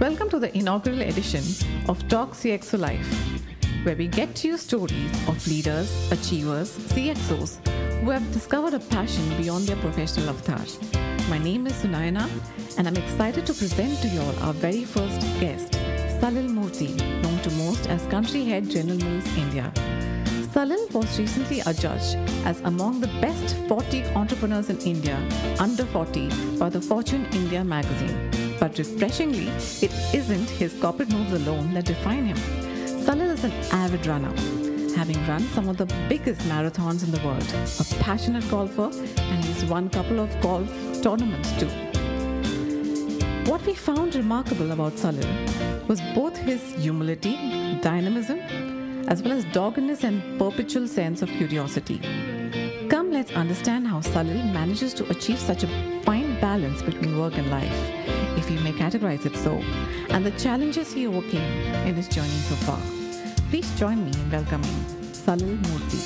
Welcome to the inaugural edition of Talk CXO Life, where we get to you stories of leaders, achievers, CXOs who have discovered a passion beyond their professional avatar. My name is Sunayana, and I'm excited to present to you all our very first guest, Salil Murthy, known to most as Country Head General Mills India. Salil was recently adjudged as among the best 40 entrepreneurs in India under 40 by the Fortune India magazine. But refreshingly, it isn't his corporate moves alone that define him. Salil is an avid runner, having run some of the biggest marathons in the world, a passionate golfer, and he's won a couple of golf tournaments too. What we found remarkable about Salil was both his humility, dynamism, as well as doggedness and perpetual sense of curiosity. Come, let's understand how Salil manages to achieve such a fine balance between work and life, if you may categorize it so, and the challenges he overcame in his journey so far. Please join me in welcoming Salil Murthy.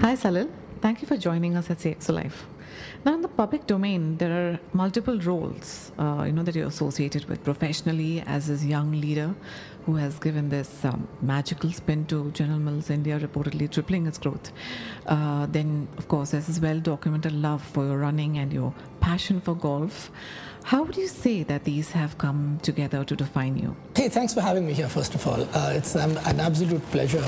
Hi, Salil. Thank you for joining us at CXO Life. Now, in the public domain, there are multiple roles, uh, you know, that you're associated with professionally as this young leader who has given this um, magical spin to General Mills India, reportedly tripling its growth. Uh, then, of course, there's this well-documented love for your running and your passion for golf. How would you say that these have come together to define you? Hey, thanks for having me here, first of all. Uh, it's um, an absolute pleasure.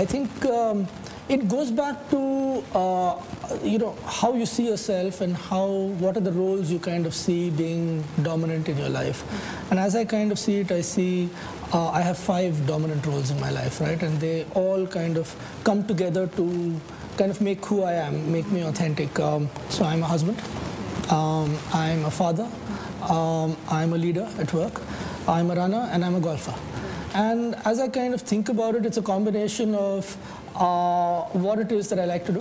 I think um, it goes back to, uh, you know, how you see yourself and how, what are the roles you kind of see being dominant in your life. And as I kind of see it, I see uh, I have five dominant roles in my life, right? And they all kind of come together to kind of make who I am, make me authentic. Um, so I'm a husband, um, I'm a father, um, I'm a leader at work, I'm a runner, and I'm a golfer. And as I kind of think about it, it's a combination of uh, what it is that I like to do,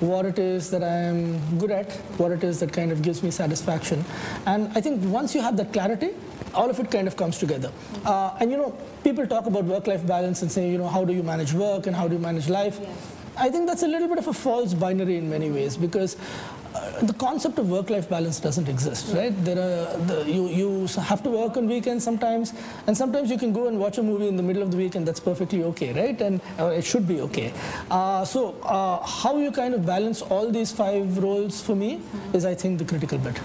what it is that I'm good at, what it is that kind of gives me satisfaction. And I think once you have that clarity, all of it kind of comes together. Uh, and you know, people talk about work-life balance and say, you know, how do you manage work and how do you manage life? I think that's a little bit of a false binary in many ways because the concept of work-life balance doesn't exist, right? There are the, you you have to work on weekends sometimes, and sometimes you can go and watch a movie in the middle of the week, and that's perfectly okay, right? And uh, it should be okay. Uh, so uh, how you kind of balance all these five roles for me is, I think, the critical bit.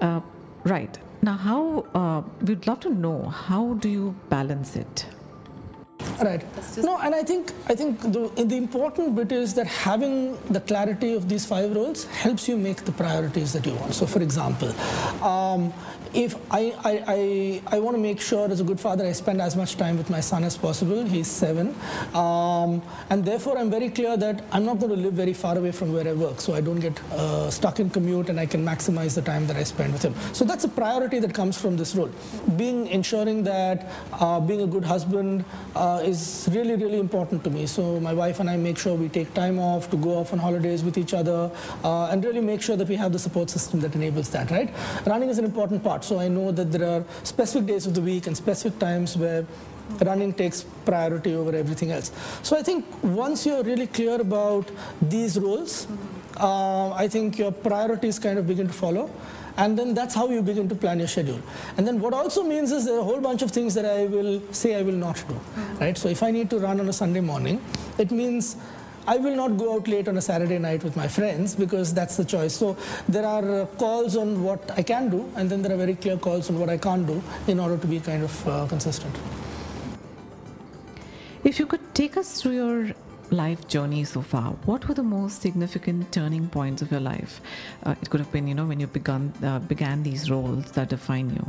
Uh, right. Now, how, uh, we'd love to know, how do you balance it? Right. No, and I think I think the, the important bit is that having the clarity of these five roles helps you make the priorities that you want. So, for example, um, if I, I, I, I want to make sure as a good father I spend as much time with my son as possible, he's seven, um, and therefore I'm very clear that I'm not going to live very far away from where I work, so I don't get uh, stuck in commute and I can maximize the time that I spend with him. So that's a priority that comes from this role. Being ensuring that uh, being a good husband uh, is really, really important to me. So my wife and I make sure we take time off to go off on holidays with each other uh, and really make sure that we have the support system that enables that, right? Running is an important part. So I know that there are specific days of the week and specific times where running takes priority over everything else. So I think once you're really clear about these roles, uh, I think your priorities kind of begin to follow. And then that's how you begin to plan your schedule. And then what also means is there are a whole bunch of things that I will say I will not do, right? So if I need to run on a Sunday morning, it means I will not go out late on a Saturday night with my friends because that's the choice. So there are uh, calls on what I can do, and then there are very clear calls on what I can't do in order to be kind of uh, consistent. If you could take us through your life journey so far, what were the most significant turning points of your life? Uh, it could have been, you know, when you begun uh, began these roles that define you.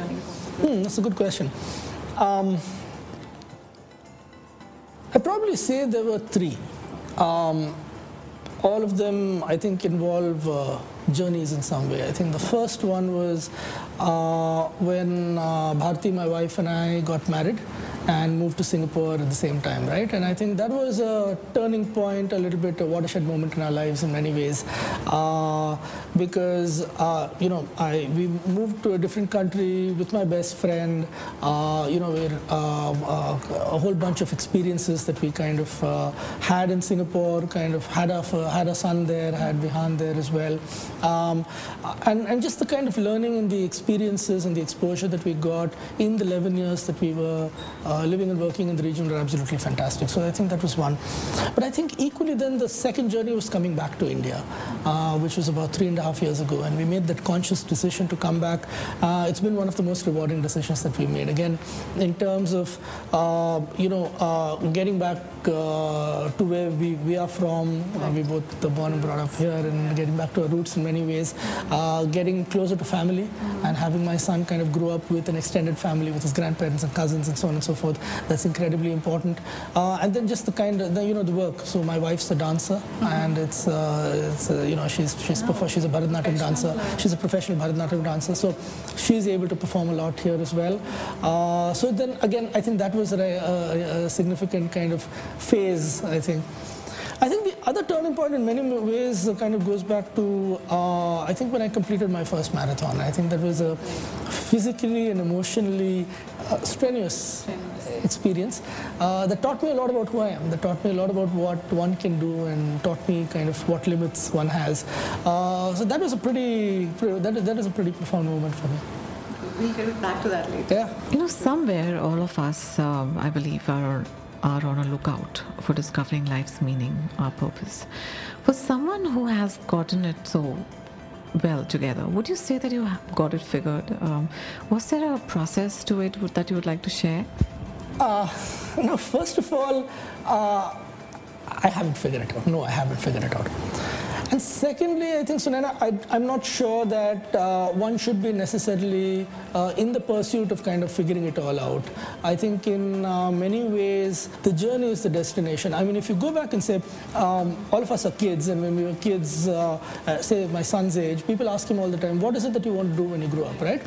Hmm, that's a good question. Um, I'd probably say there were three. Um, all of them, I think, involve uh, journeys in some way. I think the first one was uh, when uh, Bharti, my wife, and I got married, and moved to Singapore at the same time, right? And I think that was a turning point, a little bit a watershed moment in our lives in many ways, uh, because uh, you know I we moved to a different country with my best friend. Uh, you know, we're um, uh, a whole bunch of experiences that we kind of uh, had in Singapore, kind of had a had a son there, had Vihan there as well, um, and and just the kind of learning and the experiences and the exposure that we got in the 11 years that we were uh, living and working in the region were absolutely fantastic. So I think that was one. But I think equally then the second journey was coming back to India, uh, which was about three and a half years ago. And we made that conscious decision to come back. Uh, it's been one of the most rewarding decisions that we made. Again, in terms of, uh, you know, uh, getting back uh, to where we, we are from. we both born and brought up here and getting back to our roots in many ways. getting closer to family and having my son kind of grow up with an extended family with his grandparents and cousins and so on and so forth. That's incredibly important. Uh, and then just the kind of, the, you know, the work. So my wife's a dancer, mm-hmm. and it's, uh, it's uh, you know, she's she's oh. she's a Bharatanatyam dancer. She's a professional Bharatanatyam dancer. So she's able to perform a lot here as well. Uh, so then again, I think that was a, a, a significant kind of phase. I think. I think the other turning point in many ways kind of goes back to, uh, I think when I completed my first marathon. I think that was a physically and emotionally uh, strenuous experience uh, that taught me a lot about who I am, that taught me a lot about what one can do and taught me kind of what limits one has. Uh, so that was a pretty, that, that is a pretty profound moment for me. We'll get back to that later. Yeah. You know, somewhere all of us, um, I believe, are are on a lookout for discovering life's meaning, our purpose. For someone who has gotten it so well together, would you say that you got it figured? Um, was there a process to it that you would like to share? Uh, no, first of all, uh, I haven't figured it out. No, I haven't figured it out. And secondly, I think, Sunayana, I, am not sure that uh, one should be necessarily uh, in the pursuit of kind of figuring it all out. I think in uh, many ways, the journey is the destination. I mean, if you go back and say, um, all of us are kids, and when we were kids, uh, say my son's age, people ask him all the time, what is it that you want to do when you grow up, right?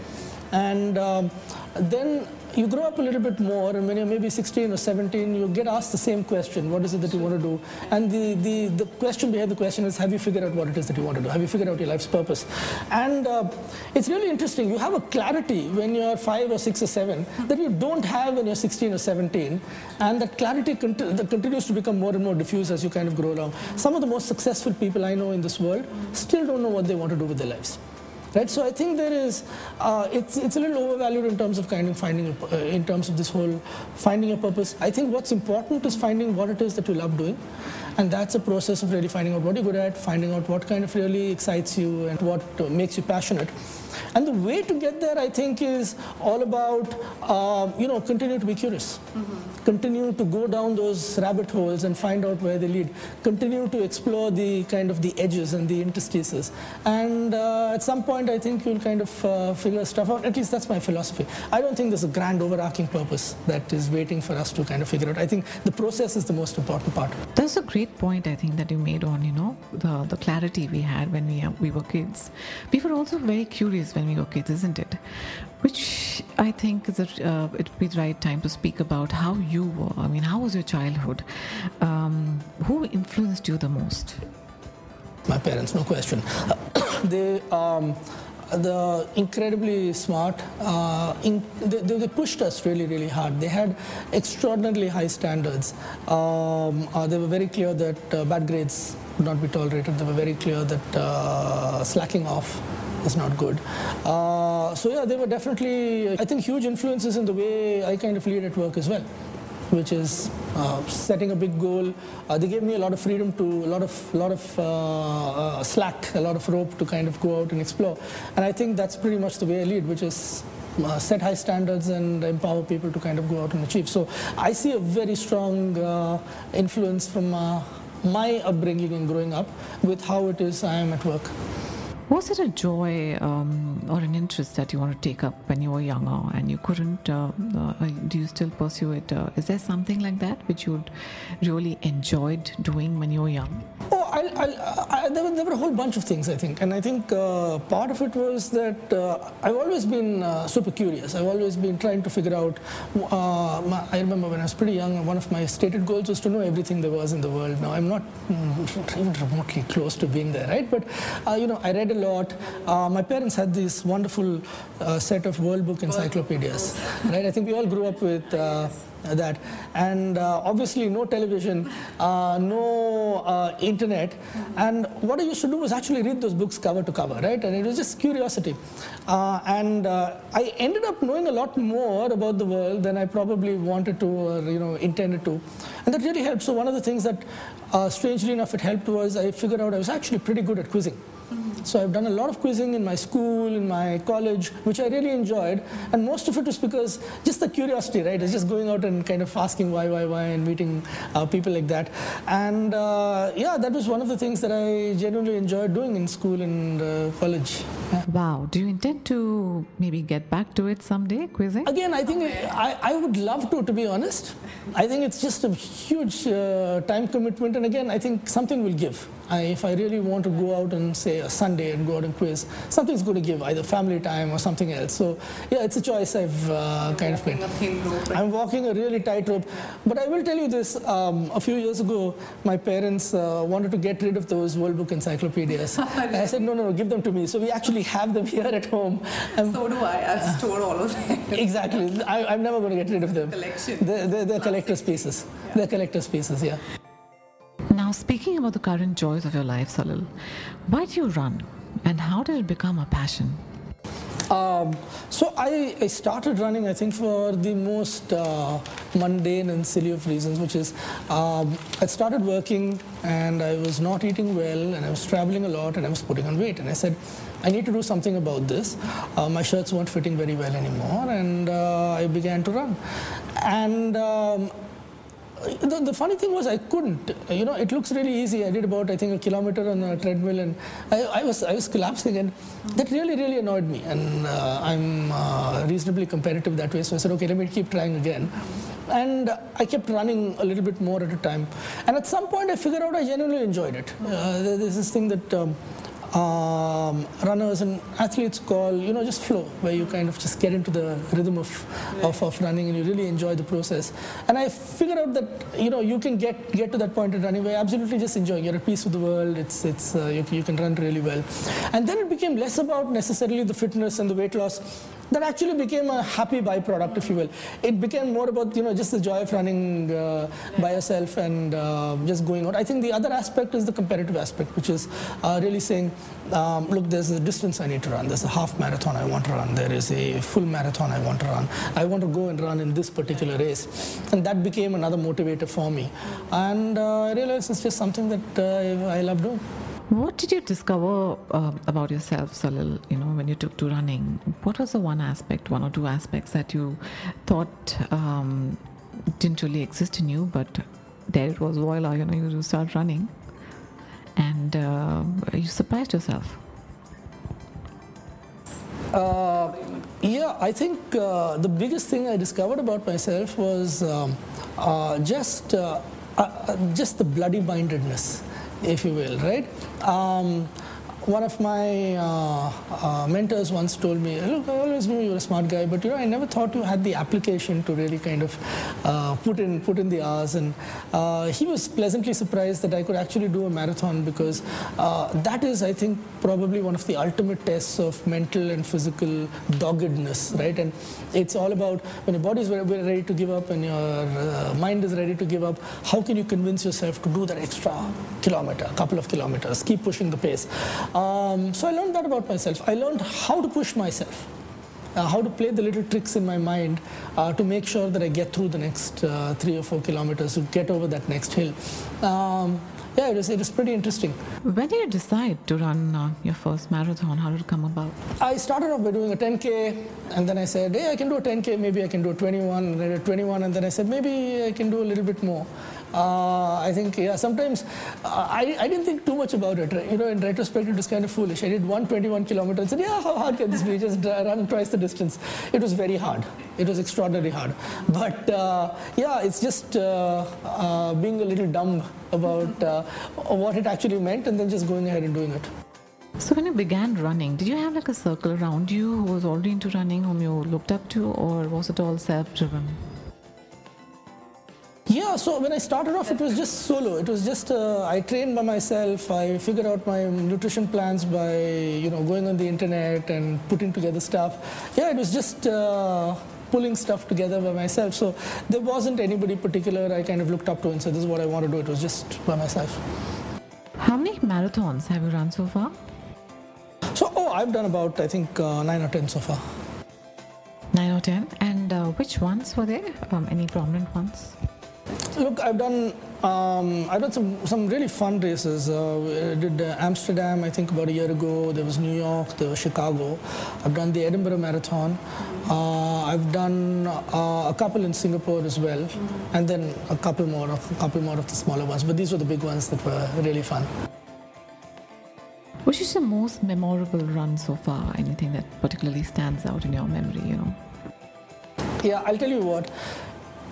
And um, then you grow up a little bit more, and when you're maybe 16 or 17, you get asked the same question what is it that you want to do? And the, the, the question behind the question is have you figured out what it is that you want to do? Have you figured out your life's purpose? And uh, it's really interesting. You have a clarity when you're five or six or seven that you don't have when you're 16 or 17, and that clarity cont- that continues to become more and more diffuse as you kind of grow along. Some of the most successful people I know in this world still don't know what they want to do with their lives right? So I think there is, uh, it's, it's a little overvalued in terms of kind of finding, a, uh, in terms of this whole finding a purpose. I think what's important is finding what it is that you love doing. And that's a process of really finding out what you're good at, finding out what kind of really excites you and what makes you passionate. And the way to get there, I think, is all about, um, you know, continue to be curious. Mm-hmm. Continue to go down those rabbit holes and find out where they lead. Continue to explore the kind of the edges and the interstices. And uh, at some point, I think you'll kind of uh, figure stuff out. At least that's my philosophy. I don't think there's a grand overarching purpose that is waiting for us to kind of figure out. I think the process is the most important part. That's a great point, I think, that you made on, you know, the, the clarity we had when we, uh, we were kids. We were also very curious when we were kids, isn't it? Which I think is a, uh, it would be the right time to speak about how you were. I mean, how was your childhood? Um, who influenced you the most? My parents, no question. they. Um, the incredibly smart. Uh, in, they, they, pushed us really, really hard. They had extraordinarily high standards. Um, uh, they were very clear that uh, bad grades would not be tolerated. They were very clear that uh, slacking off is not good. Uh, so yeah, they were definitely, I think, huge influences in the way I kind of lead at work as well which is uh, setting a big goal. Uh, they gave me a lot of freedom to, a lot of, lot of uh, uh, slack, a lot of rope to kind of go out and explore. And I think that's pretty much the way I lead, which is uh, set high standards and empower people to kind of go out and achieve. So I see a very strong influence from my upbringing and growing up with how it is I am at work. Was it a joy um, or an interest that you want to take up when you were younger and you couldn't? Uh, uh, do you still pursue it? Uh, is there something like that which you really enjoyed doing when you were young? Oh, I'll, I'll, I, there, were, there were a whole bunch of things I think, and I think uh, part of it was that uh, I've always been uh, super curious. I've always been trying to figure out. My, I remember when I was pretty young, one of my stated goals was to know everything there was in the world. Now I'm not mm, even remotely close to being there, right? But you know, I read a lot. my parents had this wonderful set of World Book encyclopedias, right? I think we all grew up with that. And uh, obviously, no television, uh, no uh, internet. And what I used to do was actually read those books cover to cover, right? And it was just curiosity. Uh, and uh, I ended up knowing a lot more about the world than I probably wanted to or you know intended to. And that really helped. So one of the things that, uh, strangely enough, it helped was I figured out I was actually pretty good at quizzing. So I've done a lot of quizzing in my school, in my college, which I really enjoyed. And most of it was because just the curiosity, right? It's just going out and kind of asking why, why, why, and meeting uh, people like that. And uh, yeah, that was one of the things that I genuinely enjoyed doing in school and uh, college. Yeah. Wow. Do you intend to maybe get back to it someday, quizzing? Again, I think I, I would love to, to be honest. I think it's just a huge uh, time commitment. And again, I think something will give. I, if I really want to go out and say a Sunday and go out and quiz, something's going to give, either family time or something else. So yeah, it's a choice I've uh, kind of made. I'm walking a really tight rope. But I will tell you this, um, a few years ago, my parents uh, wanted to get rid of those World Book encyclopedias. I said, no, no, no, give them to me. So we actually have them here at home. so do I. I've stored all of them. exactly. I, am never going to get rid of them. Collection. They're, they're, they're collector's pieces. Yeah. They're collector's pieces, yeah. Now, speaking about the current joys of your life, Salil, why do you run and how did it become a passion? Um, so I, I, started running, I think, for the most uh, mundane and silly of reasons, which is um, I started working and I was not eating well and I was traveling a lot and I was putting on weight. And I said, I need to do something about this. Uh, my shirts weren't fitting very well anymore and uh, I began to run. And um, the, the, funny thing was I couldn't. You know, it looks really easy. I did about I think a kilometer on a treadmill, and I, I was I was collapsing, and that really really annoyed me. And uh, I'm uh, reasonably competitive that way, so I said, okay, let me keep trying again. And I kept running a little bit more at a time. And at some point, I figured out I genuinely enjoyed it. Uh, there's this thing that um, um, runners and athletes call, you know, just flow, where you kind of just get into the rhythm of, of, of, running and you really enjoy the process. And I figured out that, you know, you can get, get to that point in running where absolutely just enjoying. You're at peace with the world. It's, it's, uh, you, you can run really well. And then it became less about necessarily the fitness and the weight loss that actually became a happy byproduct, if you will. It became more about you know just the joy of running uh, by yourself and uh, just going out. I think the other aspect is the competitive aspect, which is uh, really saying, um, look, there's a distance I need to run. There's a half marathon I want to run. There is a full marathon I want to run. I want to go and run in this particular race, and that became another motivator for me. And uh, I realized it's just something that uh, I love doing. What did you discover uh, about yourself, Salil, you know, when you took to running? What was the one aspect, one or two aspects that you thought um, didn't really exist in you, but there it was, voila, you know, you start running and uh, you surprised yourself? Uh, yeah, I think uh, the biggest thing I discovered about myself was um, uh, just uh, uh, just the bloody mindedness if you will, right? Um, one of my uh, uh, mentors once told me, look, I always knew you were a smart guy, but you know, I never thought you had the application to really kind of uh, put in put in the hours. And uh, he was pleasantly surprised that I could actually do a marathon because uh, that is, I think, probably one of the ultimate tests of mental and physical doggedness, right? And it's all about when your body is ready to give up and your uh, mind is ready to give up, how can you convince yourself to do that extra kilometer, couple of kilometers, keep pushing the pace? Um, so I learned that about myself. I learned how to push myself. Uh, how to play the little tricks in my mind uh, to make sure that I get through the next uh, three or four kilometers to get over that next hill. Um, yeah, it was, it was pretty interesting. When did you decide to run uh, your first marathon? How did it come about? I started off by doing a 10K, and then I said, hey, I can do a 10K, maybe I can do a 21, and I did 21, and then I said, maybe I can do a little bit more. Uh, I think, yeah, sometimes uh, I, I didn't think too much about it. You know, in retrospect, it was kind of foolish. I did 121 kilometers and said, yeah, how hard can this be? Just run twice the distance. It was very hard. It was extraordinarily hard. But uh, yeah, it's just uh, uh, being a little dumb about uh, what it actually meant and then just going ahead and doing it. So when you began running, did you have like a circle around you who was already into running, whom you looked up to, or was it all self-driven? Yeah, so when I started off, it was just solo. It was just uh, I trained by myself. I figured out my nutrition plans by you know going on the internet and putting together stuff. Yeah, it was just uh, pulling stuff together by myself. So there wasn't anybody particular I kind of looked up to and said, "This is what I want to do." It was just by myself. How many marathons have you run so far? So oh, I've done about I think uh, nine or ten so far. Nine or ten, and uh, which ones were there? Um, any prominent ones? Look, I've done um, I've done some, some really fun races. Uh, I did uh, Amsterdam, I think, about a year ago. There was New York, there was Chicago. I've done the Edinburgh Marathon. Uh, I've done uh, a couple in Singapore as well, and then a couple more, of, a couple more of the smaller ones. But these were the big ones that were really fun. Which is the most memorable run so far? Anything that particularly stands out in your memory? You know. Yeah, I'll tell you what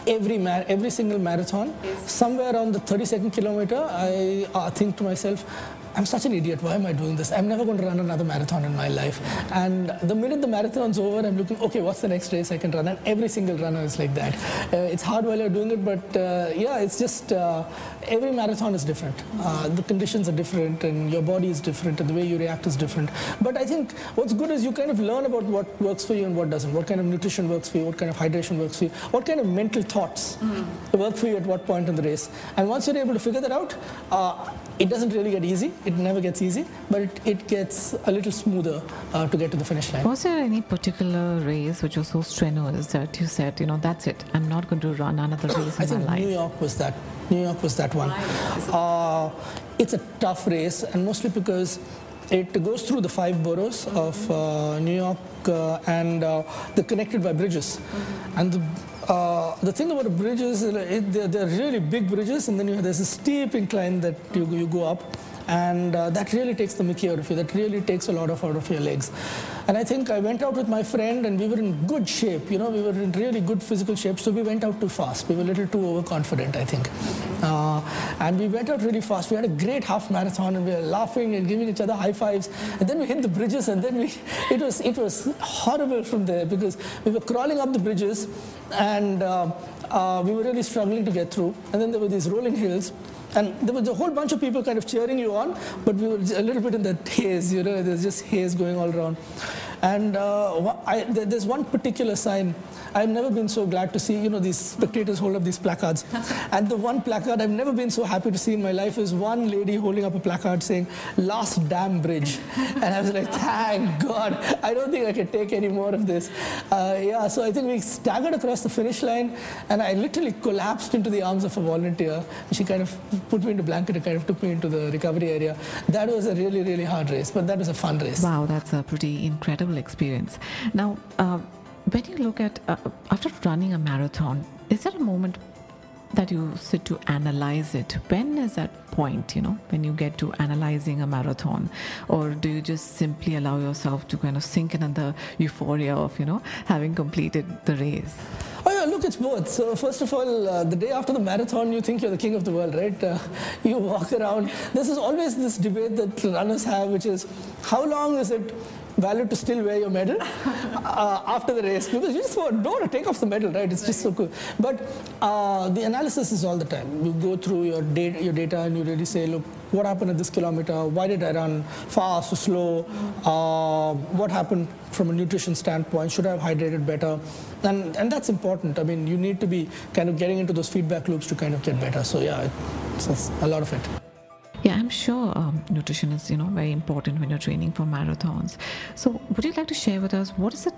every mar- every single marathon, yes. somewhere around the 32nd kilometer, I uh, think to myself, I'm such an idiot. Why am I doing this? I'm never going to run another marathon in my life. And the minute the marathon's over, I'm looking, okay, what's the next race I can run? And every single runner is like that. Uh, it's hard while you're doing it, but uh, yeah, it's just uh, every marathon is different. Uh, the conditions are different, and your body is different, and the way you react is different. But I think what's good is you kind of learn about what works for you and what doesn't. What kind of nutrition works for you? What kind of hydration works for you? What kind of mental thoughts mm. work for you at what point in the race? And once you're able to figure that out, uh, it doesn't really get easy it never gets easy, but it, it gets a little smoother uh, to get to the finish line. Was there any particular race which was so strenuous that you said, you know, that's it, I'm not going to run another race in I think my life? New York was that. New York was that one. Uh, it's a tough race, and mostly because it goes through the five boroughs of uh, New York uh, and uh, they're connected by bridges. Mm-hmm. And the, uh, the thing about bridges, they're, they're, really big bridges, and then you, there's a steep incline that you, you go up and uh, that really takes the mickey out of you. That really takes a lot of out of your legs. And I think I went out with my friend, and we were in good shape. You know, we were in really good physical shape. So we went out too fast. We were a little too overconfident, I think. Uh, and we went out really fast. We had a great half marathon, and we were laughing and giving each other high fives. And then we hit the bridges, and then we it was it was horrible from there because we were crawling up the bridges, and. Uh, uh, we were really struggling to get through. And then there were these rolling hills, and there was a whole bunch of people kind of cheering you on, but we were a little bit in that haze, you know, there's just haze going all around. And uh, I, there's one particular sign I've never been so glad to see, you know, these spectators hold up these placards. and the one placard I've never been so happy to see in my life is one lady holding up a placard saying, Last Damn Bridge. and I was like, thank God. I don't think I can take any more of this. Uh, yeah, so I think we staggered across the finish line and I literally collapsed into the arms of a volunteer. She kind of put me into blanket and kind of took me into the recovery area. That was a really, really hard race, but that was a fun race. Wow, that's a pretty incredible experience. Now, uh, when you look at uh, after running a marathon, is there a moment that you sit to analyze it? When is that point, you know, when you get to analyzing a marathon? Or do you just simply allow yourself to kind of sink in the euphoria of, you know, having completed the race? Oh, yeah, look, it's both. So, first of all, uh, the day after the marathon, you think you're the king of the world, right? Uh, you walk around. This is always this debate that runners have, which is how long is it valid to still wear your medal uh, after the race because you just don't want to take off the medal, right? It's just so cool. But uh, the analysis is all the time. You go through your data, your data, and you really say, look, what happened at this kilometer? Why did I run fast or slow? Uh, what happened from a nutrition standpoint? Should I have hydrated better? And and that's important. I mean, you need to be kind of getting into those feedback loops to kind of get better. So yeah, it's, it's a lot of it. Sure um, nutrition is you know very important when you're training for marathons. So, would you like to share with us what is the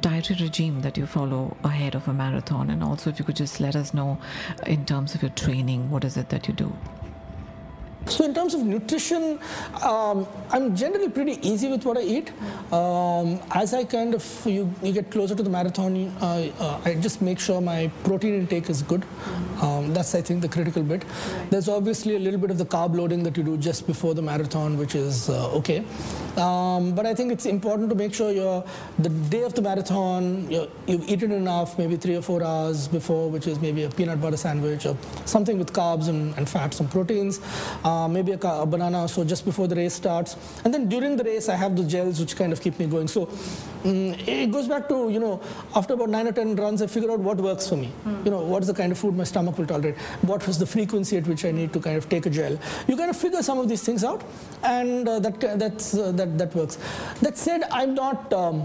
dietary regime that you follow ahead of a marathon, and also if you could just let us know in terms of your training, what is it that you do? So in terms of nutrition, um, I'm generally pretty easy with what I eat. Um, as I kind of you, you get closer to the marathon, uh, uh, I just make sure my protein intake is good. Um, that's I think the critical bit. There's obviously a little bit of the carb loading that you do just before the marathon, which is uh, okay. Um, but I think it's important to make sure you're the day of the marathon you have eaten enough, maybe three or four hours before, which is maybe a peanut butter sandwich or something with carbs and, and fats and proteins. Um, uh, maybe a, a, banana so just before the race starts. And then during the race, I have the gels which kind of keep me going. So um, it goes back to, you know, after about nine or 10 runs, I figure out what works for me. Mm. You know, what is the kind of food my stomach will tolerate? What was the frequency at which I need to kind of take a gel? You kind of figure some of these things out, and uh, that, that's, uh, that, that works. That said, I'm not. Um,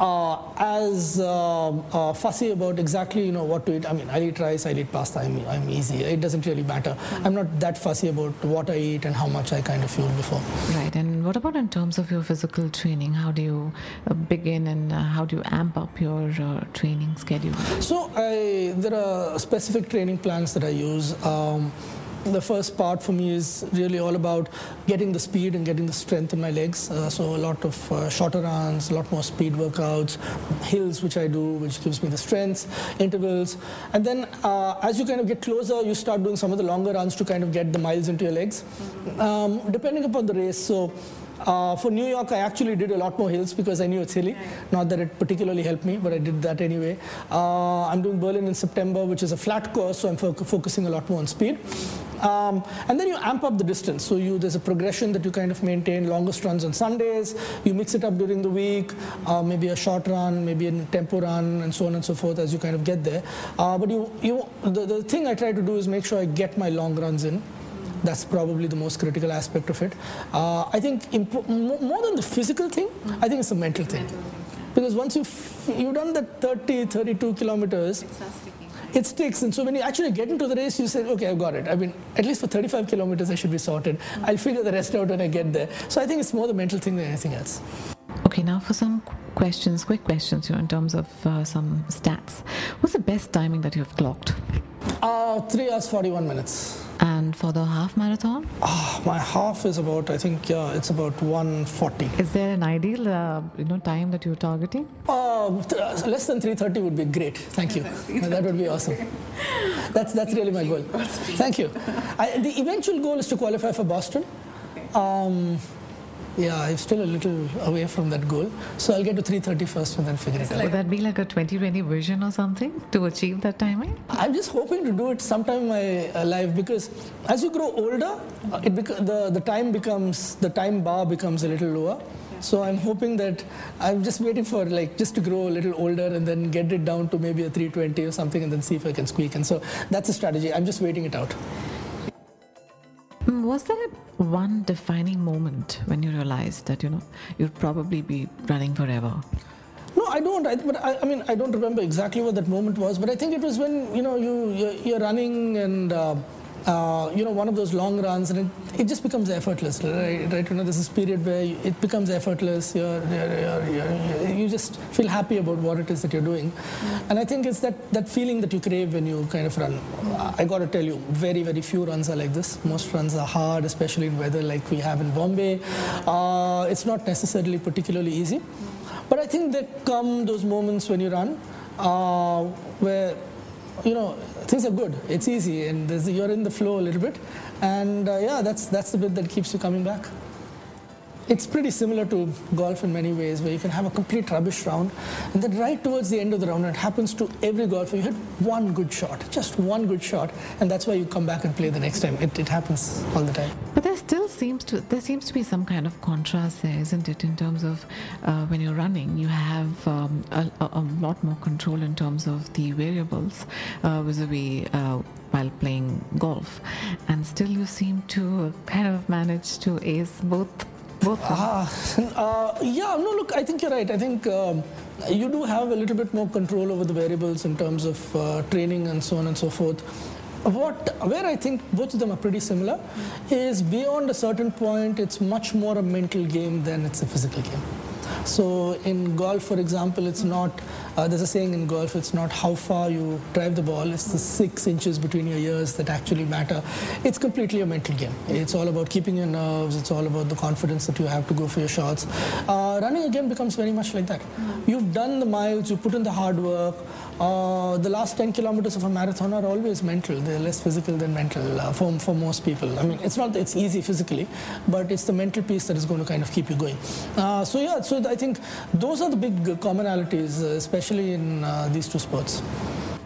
as uh, uh, fussy about exactly you know what to eat. I mean, I eat rice, I eat pasta. I'm, I'm easy. It doesn't really matter. Mm-hmm. I'm not that fussy about what I eat and how much I kind of fuel before. Right. And what about in terms of your physical training? How do you uh, begin and uh, how do you amp up your uh, training schedule? So I, there are specific training plans that I use. Um, the first part for me is really all about getting the speed and getting the strength in my legs. Uh, so a lot of uh, shorter runs, a lot more speed workouts, hills which I do, which gives me the strength, intervals, and then uh, as you kind of get closer, you start doing some of the longer runs to kind of get the miles into your legs, um, depending upon the race. So uh, for New York, I actually did a lot more hills because I knew it's hilly. Not that it particularly helped me, but I did that anyway. Uh, I'm doing Berlin in September, which is a flat course, so I'm fo focusing a lot more on speed. Um, and then you amp up the distance. So you, there's a progression that you kind of maintain, longest runs on Sundays. You mix it up during the week, uh, maybe a short run, maybe a tempo run, and so on and so forth as you kind of get there. Uh, but you, you, the, the thing I try to do is make sure I get my long runs in. That's probably the most critical aspect of it. Uh, I think more than the physical thing, I think it's a mental thing. Because once you've, you've done that 30, 32 kilometers, it sticks. And so when you actually get into the race, you say, okay, I've got it. I mean, at least for 35 kilometers, I should be sorted. I'll figure the rest out when I get there. So I think it's more the mental thing than anything else. Okay, now for some questions, quick questions you know, in terms of uh, some stats. What's the best timing that you've clocked? Uh, 3 hours 41 minutes. And for the half marathon? Oh, my half is about, I think, yeah, it's about 140. Is there an ideal, uh, you know, time that you're targeting? Uh, less than 330 would be great. Thank you. that would be awesome. That's that's really my goal. Thank you. I, the eventual goal is to qualify for Boston. Um, yeah, I'm still a little away from that goal. So I'll get to 330 first and then figure it out. Would that be like a 2020 vision or something to achieve that timing? I'm just hoping to do it sometime in my uh, life because as you grow older, it bec- the, the time becomes, the time bar becomes a little lower. So I'm hoping that I'm just waiting for like just to grow a little older and then get it down to maybe a 320 or something and then see if I can squeak. And so that's a strategy. I'm just waiting it out. Mm, was there one defining moment when you realized that you know you'd probably be running forever? No, I don't. I, but I, I, mean, I don't remember exactly what that moment was. But I think it was when you know you you're, you're running and. Uh, uh, you know, one of those long runs, and it, it just becomes effortless, right? right? You know, there's this period where it becomes effortless. You're, you're, you're, you just feel happy about what it is that you're doing, mm-hmm. and I think it's that that feeling that you crave when you kind of run. I got to tell you, very very few runs are like this. Most runs are hard, especially in weather like we have in Bombay. Uh, it's not necessarily particularly easy, but I think there come those moments when you run uh, where you know, things are good. It's easy, and you're in the flow a little bit, and uh, yeah, that's that's the bit that keeps you coming back it's pretty similar to golf in many ways, where you can have a complete rubbish round, and then right towards the end of the round, it happens to every golfer, you hit one good shot, just one good shot, and that's why you come back and play the next time. It, it happens all the time. But there still seems to there seems to be some kind of contrast there, isn't it? In terms of uh, when you're running, you have um, a, a, lot more control in terms of the variables uh, vis-a-vis. Uh, while playing golf, and still you seem to kind of manage to ace both both? Uh, uh, yeah, no, look, I think you're right. I think um, you do have a little bit more control over the variables in terms of uh, training and so on and so forth. What, where I think both of them are pretty similar is beyond a certain point, it's much more a mental game than it's a physical game. So in golf, for example, it's not Uh, there's a saying in golf, it's not how far you drive the ball, it's the six inches between your ears that actually matter. It's completely a mental game. It's all about keeping your nerves, it's all about the confidence that you have to go for your shots. Uh, running again becomes very much like that. You've done the miles, you put in the hard work, uh, the last 10 kilometers of a marathon are always mental. They're less physical than mental uh, for, for most people. I mean, it's not it's easy physically, but it's the mental piece that is going to kind of keep you going. Uh, so yeah, so I think those are the big commonalities, uh, especially in uh, these two sports.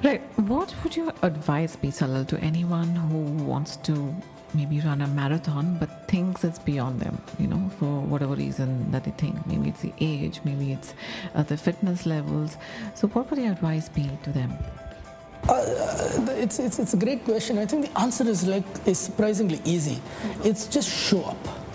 Right. What would your advice be, Salil, to anyone who wants to maybe run a marathon but thinks it's beyond them, you know, for whatever reason that they think. Maybe it's the age, maybe it's uh, the fitness levels. So, what would your advice be to them? Uh, it's, it's, it's a great question. I think the answer is like is surprisingly easy. It's just show up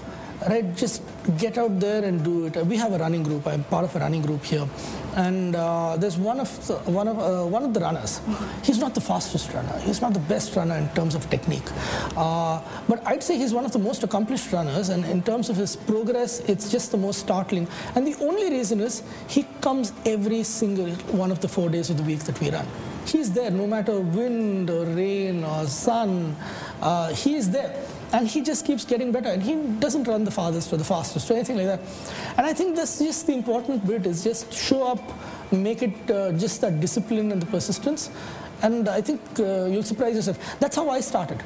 right? Just get out there and do it. We have a running group. I'm part of a running group here, and uh, there's one of the, one of uh, one of the runners. He's not the fastest runner. He's not the best runner in terms of technique, uh, but I'd say he's one of the most accomplished runners. And in terms of his progress, it's just the most startling. And the only reason is he comes every single one of the four days of the week that we run. He's there no matter wind or rain or sun. Uh, he is there and he just keeps getting better. And he doesn't run the farthest or the fastest or anything like that. And i think that's just the important bit is just show up make it uh, just that discipline and the persistence. And i think uh, you'll surprise yourself. That's how i started.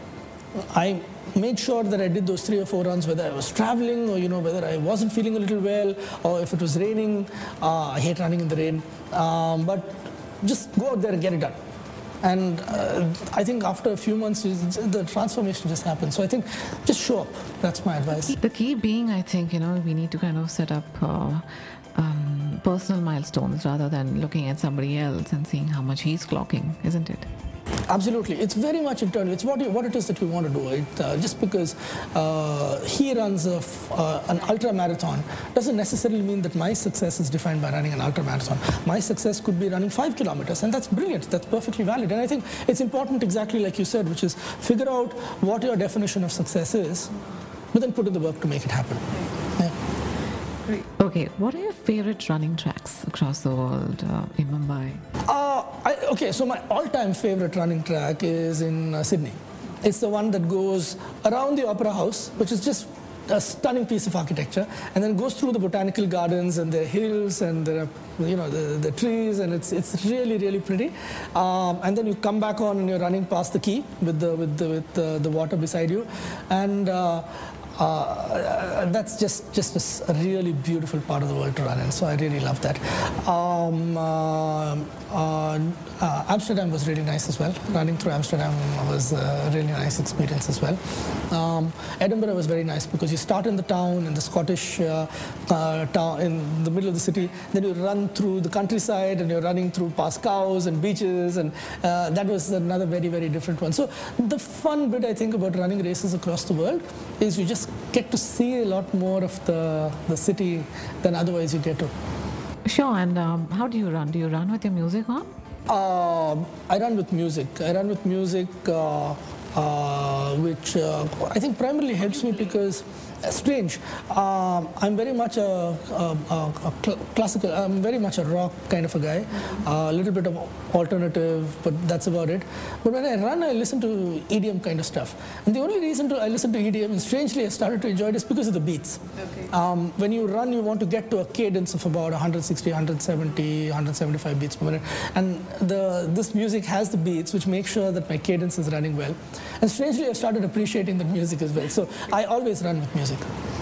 I made sure that i did those three or four runs whether i was traveling or you know whether i wasn't feeling a little well or if it was raining uh, i hate running in the rain. Um, but just go out there and get it done and uh, I think after a few months, the transformation just happens. So I think just show up. That's my advice. The key being, I think, you know, we need to kind of set up uh, um, personal milestones rather than looking at somebody else and seeing how much he's clocking, isn't it? Absolutely, it's very much internal. It's what you, what it is that we want to do. It, uh, just because uh, he runs uh, an ultra marathon doesn't necessarily mean that my success is defined by running an ultra marathon. My success could be running five kilometers, and that's brilliant. That's perfectly valid. And I think it's important, exactly like you said, which is figure out what your definition of success is, but then put in the work to make it happen. Okay, what are your favorite running tracks across the world uh, in Mumbai? Uh, I, okay, so my all-time favorite running track is in uh, Sydney. It's the one that goes around the Opera House, which is just a stunning piece of architecture, and then goes through the botanical gardens and the hills and the you know the, the trees, and it's it's really really pretty. Um, and then you come back on and you're running past the quay with the with the, with the, the water beside you, and uh, uh, that's just just a really beautiful part of the world to run in. So I really love that. Um, uh, uh, uh, Amsterdam was really nice as well. Running through Amsterdam was a really nice experience as well. Um, Edinburgh was very nice because you start in the town, in the Scottish uh, uh, town, in the middle of the city. Then you run through the countryside and you're running through past cows and beaches, and uh, that was another very, very different one. So the fun bit I think about running races across the world is you just get to see a lot more of the, the city than otherwise you get to. Sure, and um, how do you run? Do you run with your music on? Uh, I run with music. I run with music, uh, uh, which uh, I think primarily helps me because strange. Um, I'm very much a, a, a, a cl- classical. I'm very much a rock kind of a guy. A little bit of alternative, but that's about it. But when I run, I listen to EDM kind of stuff. And the only reason to, I listen to EDM, and strangely I started to enjoy it, is because of the beats. Okay. Um, when you run, you want to get to a cadence of about 160, 170, 175 beats per minute. And the, this music has the beats, which make sure that my cadence is running well. And strangely, I've started appreciating the music as well. So I always run with music.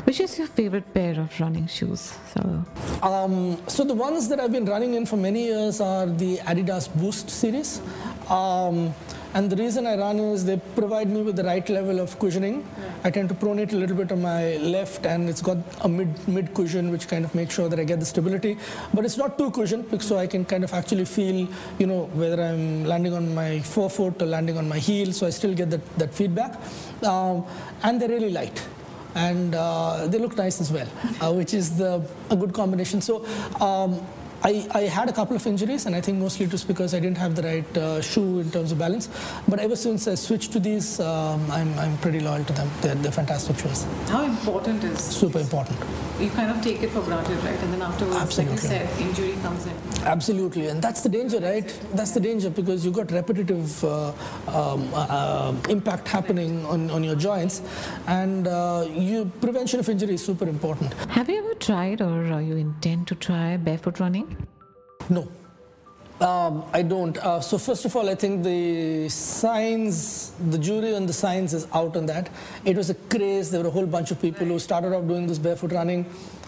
Which is your favorite pair of running shoes? So, um, so the ones that I've been running in for many years are the Adidas Boost series. Um, and the reason I run is they provide me with the right level of cushioning. Yeah. I tend to pronate a little bit on my left, and it's got a mid mid cushion, which kind of makes sure that I get the stability. But it's not too cushioned, so I can kind of actually feel, you know, whether I'm landing on my forefoot or landing on my heel. So I still get that that feedback, um, and they're really light and uh, they look nice as well, uh, which is the, a good combination. So um, I, I had a couple of injuries, and I think mostly it was because I didn't have the right uh, shoe in terms of balance. But ever since I switched to these, um, I'm, I'm pretty loyal to them. They're, they're fantastic shoes. How important is Super important. you kind of take it for granted, right? And then afterwards, Absolutely. like you said, injury comes in. Absolutely, and that's the danger, right? That's the danger because you've got repetitive uh, um, uh, impact happening on, on your joints, and uh, you prevention of injury is super important. Have you ever tried or uh, you intend to try barefoot running? No. Um, I don't. Uh, so first of all, I think the science, the jury on the science is out on that. It was a craze. There were a whole bunch of people who started off doing this barefoot running.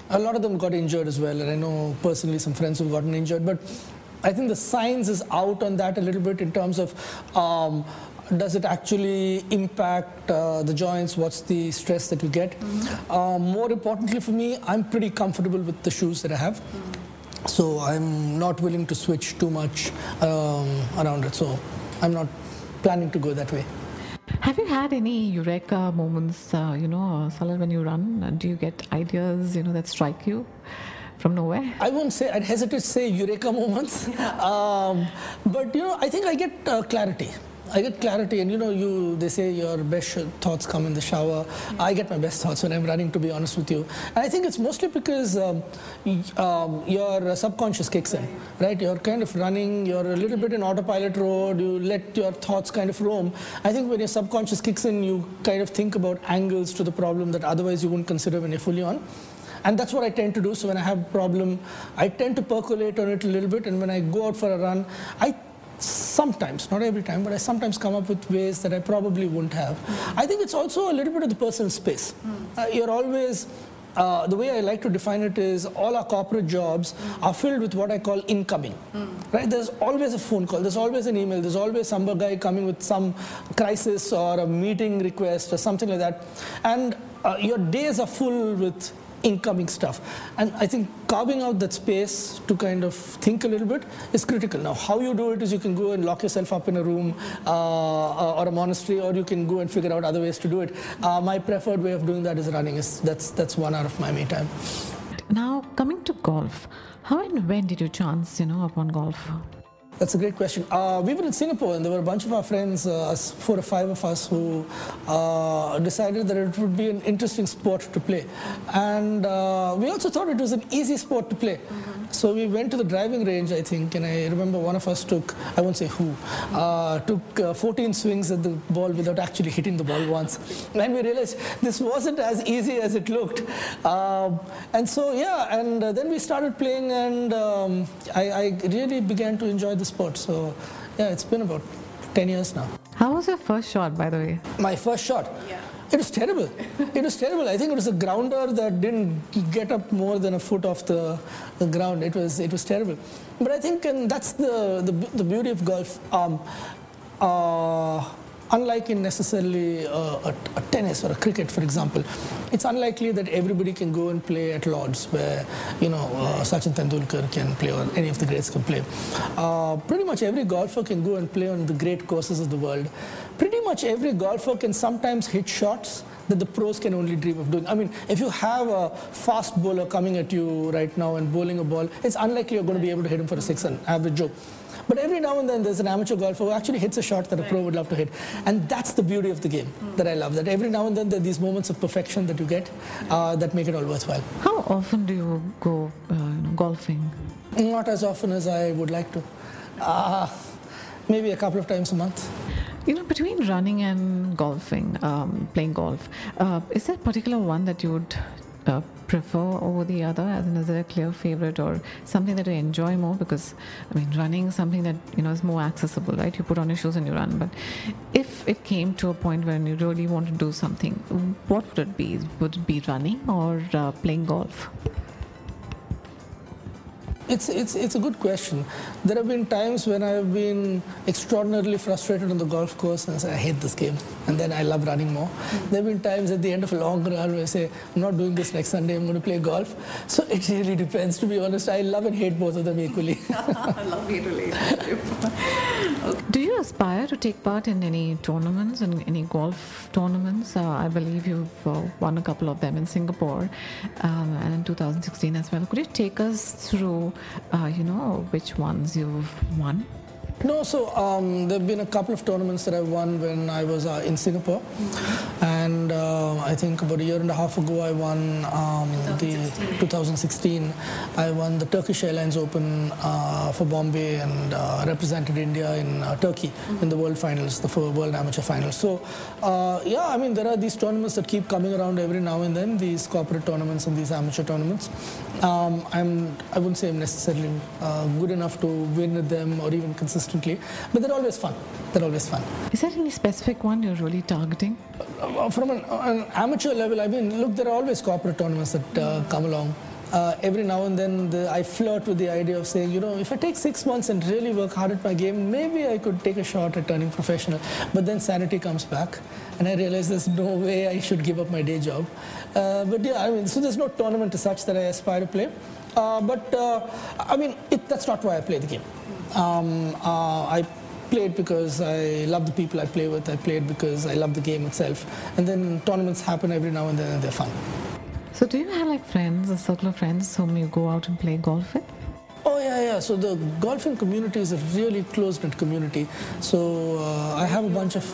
A lot of them got injured as well, and I know personally some friends who've gotten injured. But I think the science is out on that a little bit in terms of um, does it actually impact uh, the joints? What's the stress that you get? Um, more importantly for me, I'm pretty comfortable with the shoes that I have. So I'm not willing to switch too much um, around it. So I'm not planning to go that way. Have you had any eureka moments, uh, you know, uh, Salil, when you run? Uh, Do you get ideas, you know, that strike you from nowhere? I won't say, I'd hesitate to say eureka moments. Um, but, you know, I think I get uh, clarity. I get clarity, and you know, you they say your best thoughts come in the shower. I get my best thoughts when I'm running, to be honest with you. And I think it's mostly because um, um, your subconscious kicks in, right? You're kind of running, you're a little bit in autopilot road, you let your thoughts kind of roam. I think when your subconscious kicks in, you kind of think about angles to the problem that otherwise you wouldn't consider when you're fully on. And that's what I tend to do. So when I have a problem, I tend to percolate on it a little bit. And when I go out for a run, I sometimes, not every time, but I sometimes come up with ways that I probably wouldn't have. I think it's also a little bit of the personal space. Uh, you're always uh, the way I like to define it is all our corporate jobs are filled with what I call incoming. Right? There's always a phone call, there's always an email, there's always some guy coming with some crisis or a meeting request or something like that. And uh, your days are full with incoming stuff. And I think carving out that space to kind of think a little bit is critical. Now, how you do it is you can go and lock yourself up in a room uh, or a monastery, or you can go and figure out other ways to do it. Uh, my preferred way of doing that is running. Is that's that's one hour of my me time. Now, coming to golf, how and when did you chance, you know, upon golf? That's a great question. Uh, we were in Singapore, and there were a bunch of our friends, uh, four or five of us, who uh, decided that it would be an interesting sport to play. And uh, we also thought it was an easy sport to play. So we went to the driving range, I think, and I remember one of us took, I won't say who, uh, took uh, 14 swings at the ball without actually hitting the ball once. And we realized this wasn't as easy as it looked. Um, and so, yeah, and then we started playing, and um, I, I really began to enjoy the sport. So, yeah, it's been about 10 years now. How was your first shot, by the way? My first shot. Yeah. It was terrible. It was terrible. I think it was a grounder that didn't get up more than a foot off the, the ground. It was it was terrible. But I think and that's the, the the beauty of golf. Um, uh, unlike in necessarily a, a, a tennis or a cricket, for example, it's unlikely that everybody can go and play at Lords, where you know uh, Sachin Tendulkar can play or any of the greats can play. Uh, pretty much every golfer can go and play on the great courses of the world. Pretty much every golfer can sometimes hit shots that the pros can only dream of doing. I mean, if you have a fast bowler coming at you right now and bowling a ball, it's unlikely you're going to be able to hit him for a six, an average joke. But every now and then there's an amateur golfer who actually hits a shot that a pro would love to hit. And that's the beauty of the game that I love. That every now and then there are these moments of perfection that you get uh, that make it all worthwhile. How often do you go, uh, you know, golfing? Not as often as I would like to. Uh, maybe a couple of times a month. You know, between running and golfing, um, playing golf, uh, is there a particular one that you would uh, prefer over the other? As in, is there a clear favorite or something that you enjoy more? Because, I mean, running is something that, you know, is more accessible, right? You put on your shoes and you run. But if it came to a point when you really want to do something, what would it be? Would it be running or uh, playing golf? It's, it's, it's a good question. There have been times when I've been extraordinarily frustrated on the golf course and I say, I hate this game. And then I love running more. There have been times at the end of a long run where I say, I'm not doing this next Sunday, I'm going to play golf. So it really depends, to be honest. I love and hate both of them equally. Lovely relationship. Do you aspire to take part in any tournaments, in any golf tournaments? Uh, I believe you've uh, won a couple of them in Singapore um, and in 2016 as well. Could you take us through uh, you know, which ones you've won? No, so um, there have been a couple of tournaments that I've won when I was uh, in Singapore, and uh, I think about a year and a half ago I won um, the 2016. I won the Turkish Airlines Open uh, for Bombay and uh, represented India in uh, Turkey in the World Finals, the World Amateur Finals. So, uh, yeah, I mean there are these tournaments that keep coming around every now and then, these corporate tournaments and these amateur tournaments. Um, I'm, I wouldn't say I'm necessarily good enough to win at them or even consistently, but they're always fun. They're always fun. Is there any specific one you're really targeting? Uh, From an, an amateur level, I mean, look, there are always corporate tournaments that uh, come along. Uh, every now and then, the, I flirt with the idea of saying, you know, if I take six months and really work hard at my game, maybe I could take a shot at turning professional. But then sanity comes back, and I realize there's no way I should give up my day job. Uh, but yeah, I mean, so there's no tournament as such that I aspire to play. Uh, but uh, I mean, it, that's not why I play the game. Um, uh, I played because I love the people I play with. I played because I love the game itself. And then tournaments happen every now and then, and they're fun. So, do you have like friends, a circle of friends whom you go out and play golf with? Oh yeah, yeah. So the golfing community is a really close-knit community. So uh, I have a bunch of.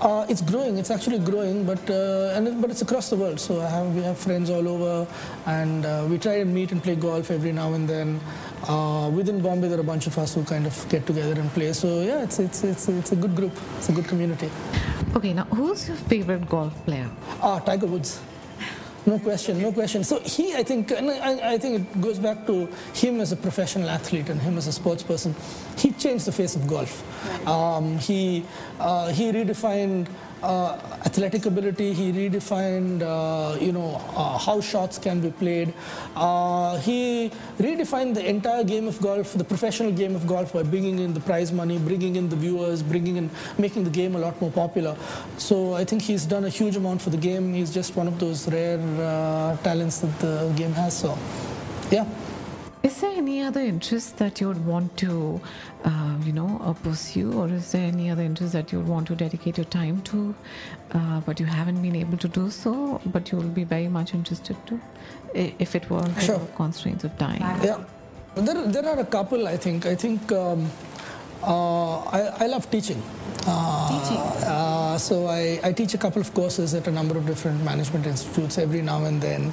Uh, it's growing. It's actually growing, but uh, and it, but it's across the world. So I have we have friends all over, and uh, we try and meet and play golf every now and then. Uh, within Bombay, there are a bunch of us who kind of get together and play. So yeah, it's it's it's it's a good group. It's a good community. Okay, now who's your favorite golf player? Ah, Tiger Woods. No question, no question. So he, I think, and I, I think it goes back to him as a professional athlete and him as a sports person. He changed the face of golf. Um, he uh, he redefined uh, athletic ability. He redefined, uh, you know, uh, how shots can be played. Uh, he redefined the entire game of golf, the professional game of golf, by bringing in the prize money, bringing in the viewers, bringing in, making the game a lot more popular. So I think he's done a huge amount for the game. He's just one of those rare uh, talents that the game has. So, yeah. Is there any other interests that you would want to, uh, you know, uh, pursue, or is there any other interest that you would want to dedicate your time to, uh, but you haven't been able to do so, but you will be very much interested to, if it were Sure. constraints of time? Yeah, there, there are a couple. I think. I think um, uh, I, I love teaching. Uh, Teaching? Uh, so I, I teach a couple of courses at a number of different management institutes every now and then.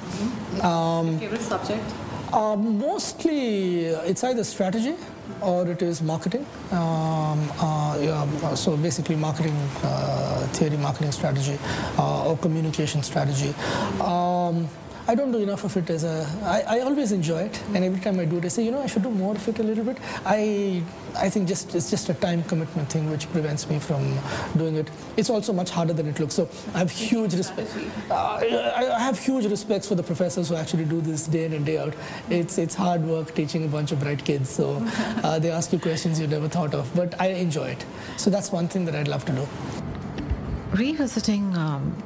Um, Favorite subject? Uh, mostly, uh, it's either strategy or it is marketing. Um, uh, yeah, so basically, marketing uh, theory, marketing strategy, uh, or communication strategy. Um, I don't do enough of it as a. I, I always enjoy it, and every time I do it, I say, you know, I should do more of it a little bit. I, I think just it's just a time commitment thing which prevents me from doing it. It's also much harder than it looks. So I have huge respect. Uh, I, I have huge respect for the professors who actually do this day in and day out. It's it's hard work teaching a bunch of bright kids. So uh, they ask you questions you never thought of, but I enjoy it. So that's one thing that I'd love to do. Revisiting, um,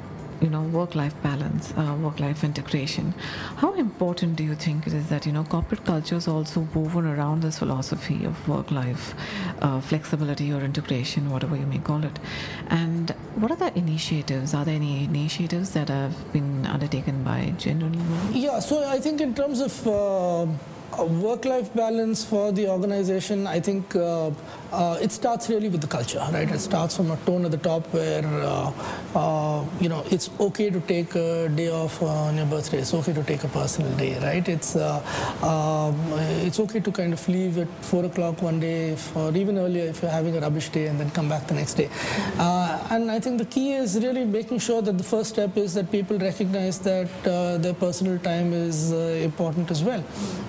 you know, work-life balance, uh, work-life integration. How important do you think it is that you know corporate culture is also woven around this philosophy of work-life uh, flexibility or integration, whatever you may call it? And what are the initiatives? Are there any initiatives that have been undertaken by General? Yeah, so I think in terms of uh, work-life balance for the organization, I think uh, it starts really with the culture, right? It starts from a tone at the top where uh, uh, you know it's okay to take a day off on your birthday. It's okay to take a personal day, right? It's uh, um, it's okay to kind of leave at four o'clock one day, if, or even earlier if you're having a rubbish day, and then come back the next day. Uh, and I think the key is really making sure that the first step is that people recognize that uh, their personal time is important as well,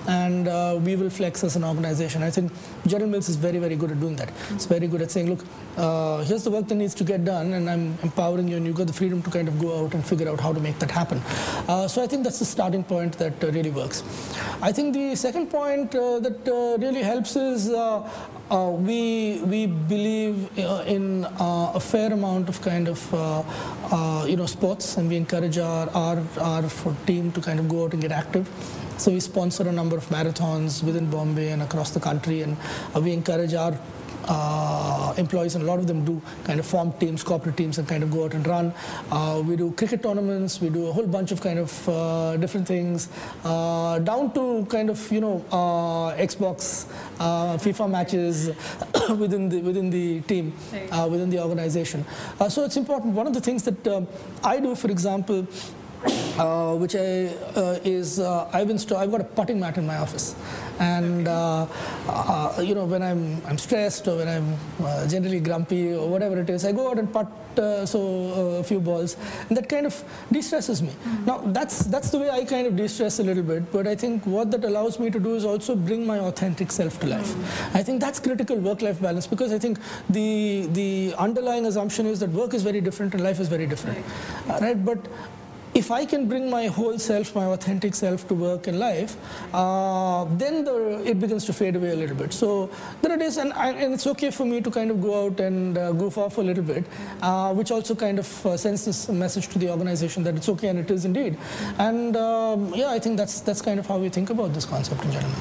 and we will flex as an organization. I think General Mills is very, very good at doing that. It's very good at saying, look, uh, here's the work that needs to get done, and I'm empowering you, and you've got the freedom to kind of go out and figure out how to make that happen. Uh, so I think that's the starting point that uh, really works. I think the second point uh, that uh, really helps is we we believe in a fair amount of kind of you know sports, and we encourage our our our team to kind of go out and get active. So we sponsor a number of marathons within Bombay and across the country, and we encourage our uh, employees, and a lot of them do kind of form teams, corporate teams, and kind of go out and run. Uh, we do cricket tournaments. We do a whole bunch of kind of uh, different things, uh, down to kind of you know uh, Xbox, uh, FIFA matches within the within the team, uh, within the organization. Uh, so it's important. One of the things that um, I do, for example, uh, which I, uh, is uh, I've installed. I've got a putting mat in my office, and uh, uh, you know when I'm I'm stressed or when I'm uh, generally grumpy or whatever it is, I go out and putt uh, so uh, a few balls, and that kind of de-stresses me. Now that's that's the way I kind of de-stress a little bit. But I think what that allows me to do is also bring my authentic self to life. I think that's critical work-life balance because I think the the underlying assumption is that work is very different and life is very different, Uh, right? But if I can bring my whole self, my authentic self to work and life, uh, then the, it begins to fade away a little bit. So there it is, and, and it's okay for me to kind of go out and uh, goof off a little bit, uh, which also kind of uh, sends this message to the organization that it's okay and it is indeed. And um, yeah, I think that's, that's kind of how we think about this concept in general.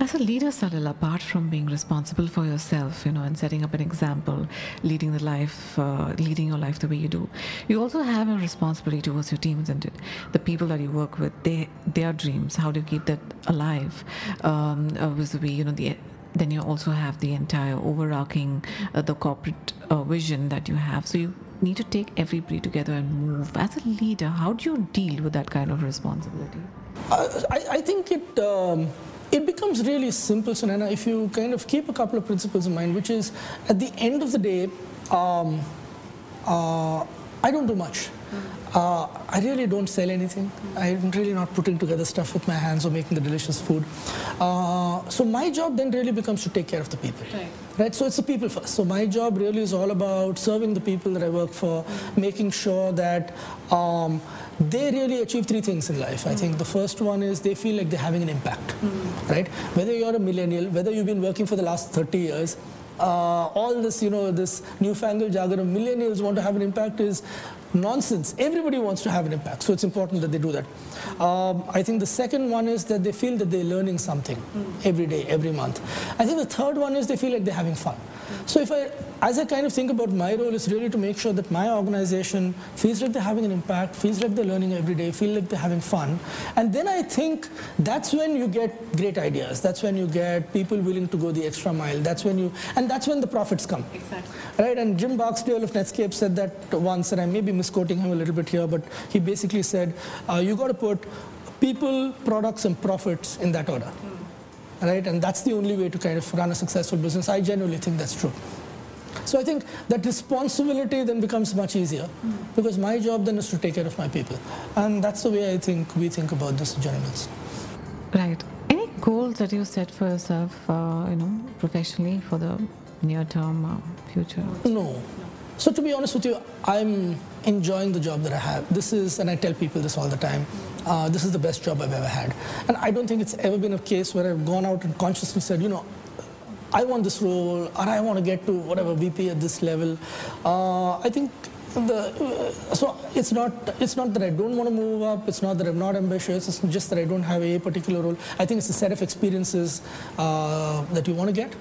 As a leader, Salil, apart from being responsible for yourself, you know, and setting up an example, leading the life, uh, leading your life the way you do, you also have a responsibility towards your team, isn't it? The people that you work with, they, their dreams. How do you keep that alive? Um, uh, vis-a-vis, you know, the then you also have the entire overarching, uh, the corporate uh, vision that you have. So you need to take everybody together and move. As a leader, how do you deal with that kind of responsibility? Uh, I, I think it um, it becomes really simple, Sunayana, if you kind of keep a couple of principles in mind, which is at the end of the day, um, uh, I don't do much. Uh, I really don't sell anything. I'm really not putting together stuff with my hands or making the delicious food. Uh, so my job then really becomes to take care of the people. Right. Right, so it's the people first. So my job really is all about serving the people that I work for, making sure that um, they really achieve three things in life. I think the first one is they feel like they're having an impact, right? Whether you're a millennial, whether you've been working for the last 30 years, uh, all this, you know, this newfangled jargon of millennials want to have an impact is nonsense. Everybody wants to have an impact, so it's important that they do that. Um, I think the second one is that they feel that they're learning something every day, every month. I think the third one is they feel like they're having fun. So if I, as I kind of think about my role, is really to make sure that my organization feels like they're having an impact, feels like they're learning every day, feel like they're having fun, and then I think that's when you get great ideas. That's when you get people willing to go the extra mile. That's when you, and that's when the profits come. Exactly. Right, and Jim Barksdale of Netscape said that once, and I may be misquoting him a little bit here, but he basically said, uh, you got to put people, products, and profits in that order. Right, and that's the only way to kind of run a successful business. I genuinely think that's true. So I think that responsibility then becomes much easier because my job then is to take care of my people. And that's the way I think we think about this in General Mills. Right. Any goals that you set for yourself, uh, you know, professionally for the near-term uh, future? No. So to be honest with you, I'm enjoying the job that I have. This is, and I tell people this all the time, uh, this is the best job I've ever had. And I don't think it's ever been a case where I've gone out and consciously said, you know, I want this role, or I want to get to whatever VP at this level. Uh, I think the uh, so it's not it's not that I don't want to move up. It's not that I'm not ambitious. It's just that I don't have a particular role. I think it's a set of experiences uh, that you want to get.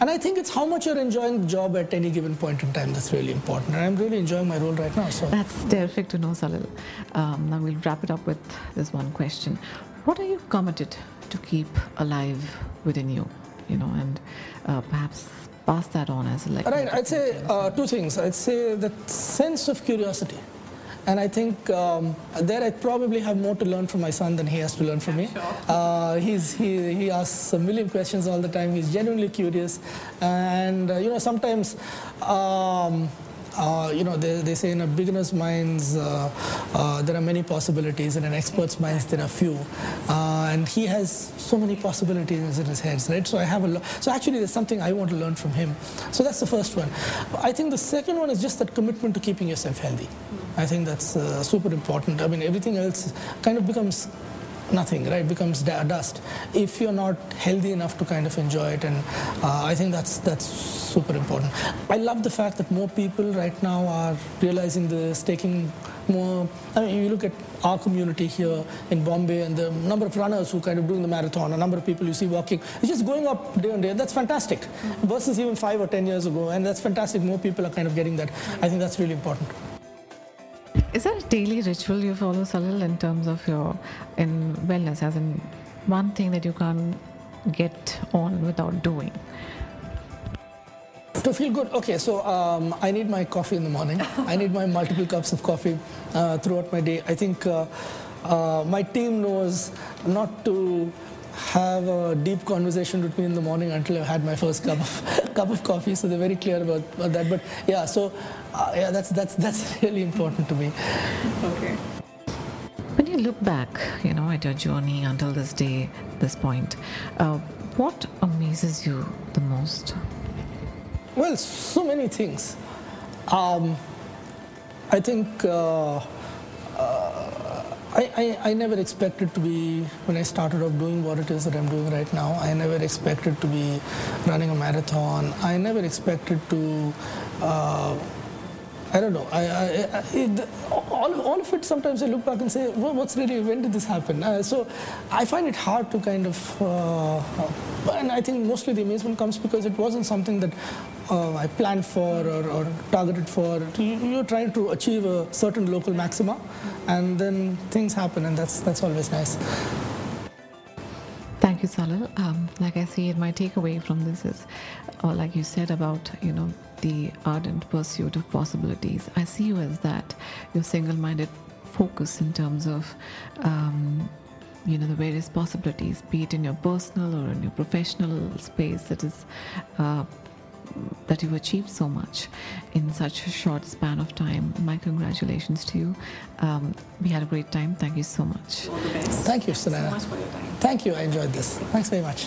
And I think it's how much you're enjoying the job at any given point in time that's really important. And I'm really enjoying my role right now. So That's terrific to know, Salil. Um, now we'll wrap it up with this one question. What are you committed to keep alive within you? You know, and uh, perhaps pass that on as a legacy. Right, I'd say uh, two things. I'd say the sense of curiosity. And I think um, there I probably have more to learn from my son than he has to learn from me. Uh, he's, he, he asks a million questions all the time. He's genuinely curious. And, uh, you know, sometimes, um, uh, you know, they, they say in a beginner's minds uh, uh, there are many possibilities, in an expert's minds there are few. Uh, and he has so many possibilities in his head, right? So I have a lot. So actually, there's something I want to learn from him. So that's the first one. I think the second one is just that commitment to keeping yourself healthy. I think that's uh, super important. I mean, everything else kind of becomes nothing, right? Becomes dust if you're not healthy enough to kind of enjoy it. And uh, I think that's that's super important. I love the fact that more people right now are realizing this, taking more. I mean, you look at our community here in Bombay and the number of runners who kind of doing the marathon, a number of people you see walking, it's just going up day on day. That's fantastic. Versus even five or ten years ago, and that's fantastic. More people are kind of getting that. I think that's really important. Is there a daily ritual you follow, Salil, in terms of your in wellness, as in one thing that you can't get on without doing? To feel good, okay, so um, I need my coffee in the morning. I need my multiple cups of coffee uh, throughout my day. I think uh, uh, my team knows not to have a deep conversation with me in the morning until I've had my first cup of, cup of coffee, so they're very clear about, about that. But yeah, so uh, yeah, that's, that's, that's really important to me. Okay. When you look back, you know, at your journey until this day, this point, uh, what amazes you the most? Well, so many things. Um, I think uh, uh, I, I, I never expected to be, when I started off doing what it is that I'm doing right now, I never expected to be running a marathon. I never expected to. Uh, I don't know. I, it, all, all of it, sometimes I look back and say, well, what's really, when did this happen? Uh, so I find it hard to kind of, uh, and I think mostly the amazement comes because it wasn't something that uh, I planned for or, or targeted for. You- You're trying to achieve a certain local maxima, and then things happen, and that's, that's always nice. Thank you, Salil. Um, like I see it, my takeaway from this is, or like you said about, you know, the ardent pursuit of possibilities. I see you as that, your single-minded focus in terms of, um, you know, the various possibilities, be it in your personal or in your professional space that is. Uh, that you've achieved so much in such a short span of time. My congratulations to you. Um, we had a great time. Thank you so much. All the best. Thank you, so much for your time. Thank you. I enjoyed this. Thanks very much.